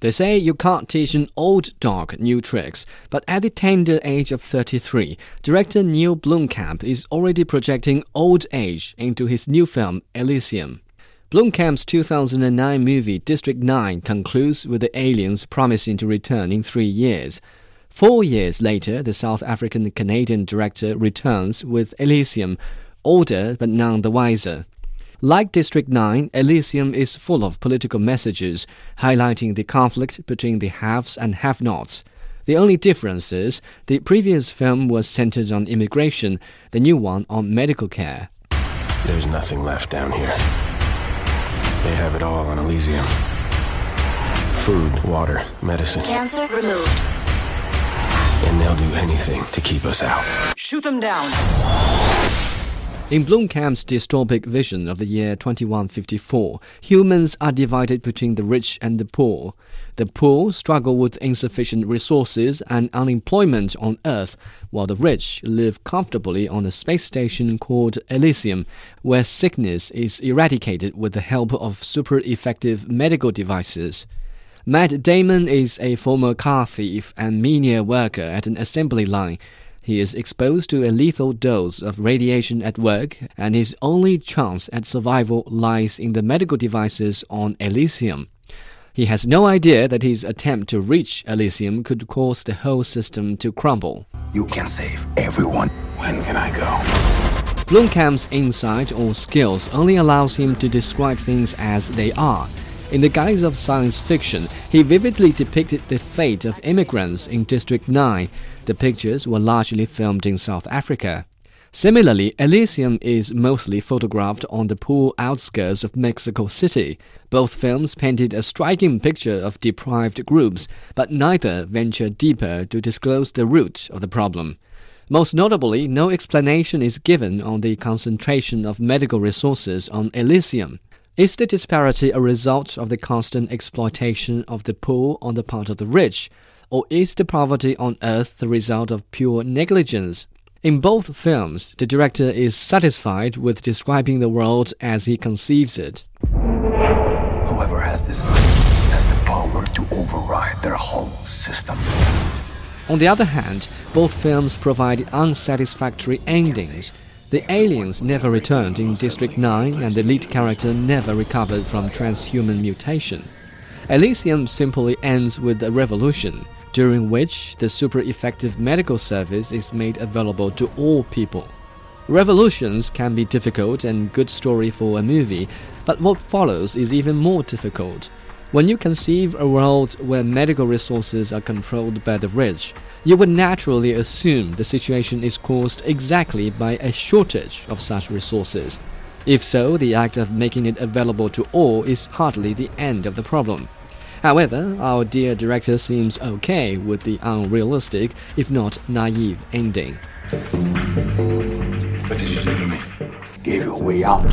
They say you can't teach an old dog new tricks, but at the tender age of 33, director Neill Blomkamp is already projecting old age into his new film Elysium. Blomkamp's 2009 movie District 9 concludes with the aliens promising to return in three years. Four years later, the South African Canadian director returns with Elysium, older but none the wiser. Like District 9, Elysium is full of political messages highlighting the conflict between the haves and have nots. The only difference is the previous film was centered on immigration, the new one on medical care. There's nothing left down here. They have it all on Elysium food, water, medicine. Cancer removed. And they'll do anything to keep us out. Shoot them down. In Blomkamp's dystopic vision of the year 2154, humans are divided between the rich and the poor. The poor struggle with insufficient resources and unemployment on Earth, while the rich live comfortably on a space station called Elysium, where sickness is eradicated with the help of super effective medical devices. Matt Damon is a former car thief and menial worker at an assembly line he is exposed to a lethal dose of radiation at work, and his only chance at survival lies in the medical devices on Elysium. He has no idea that his attempt to reach Elysium could cause the whole system to crumble. You can save everyone. When can I go? Blomkamp's insight or skills only allows him to describe things as they are. In the guise of science fiction, he vividly depicted the fate of immigrants in District 9, the pictures were largely filmed in South Africa. Similarly, Elysium is mostly photographed on the poor outskirts of Mexico City. Both films painted a striking picture of deprived groups, but neither ventured deeper to disclose the root of the problem. Most notably, no explanation is given on the concentration of medical resources on Elysium. Is the disparity a result of the constant exploitation of the poor on the part of the rich? or is the poverty on Earth the result of pure negligence? In both films, the director is satisfied with describing the world as he conceives it. Whoever has this has the power to override their whole system. On the other hand, both films provide unsatisfactory endings. The aliens never returned in District 9, and the lead character never recovered from transhuman mutation. Elysium simply ends with a revolution during which the super effective medical service is made available to all people. Revolutions can be difficult and good story for a movie, but what follows is even more difficult. When you conceive a world where medical resources are controlled by the rich, you would naturally assume the situation is caused exactly by a shortage of such resources. If so, the act of making it available to all is hardly the end of the problem. However, our dear director seems okay with the unrealistic, if not naive, ending. What did you do to me? Gave you a way out.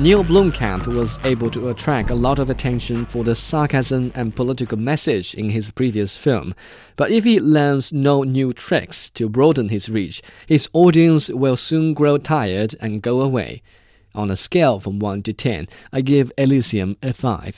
Neill Blomkamp was able to attract a lot of attention for the sarcasm and political message in his previous film. But if he learns no new tricks to broaden his reach, his audience will soon grow tired and go away. On a scale from 1 to 10, I give Elysium a 5.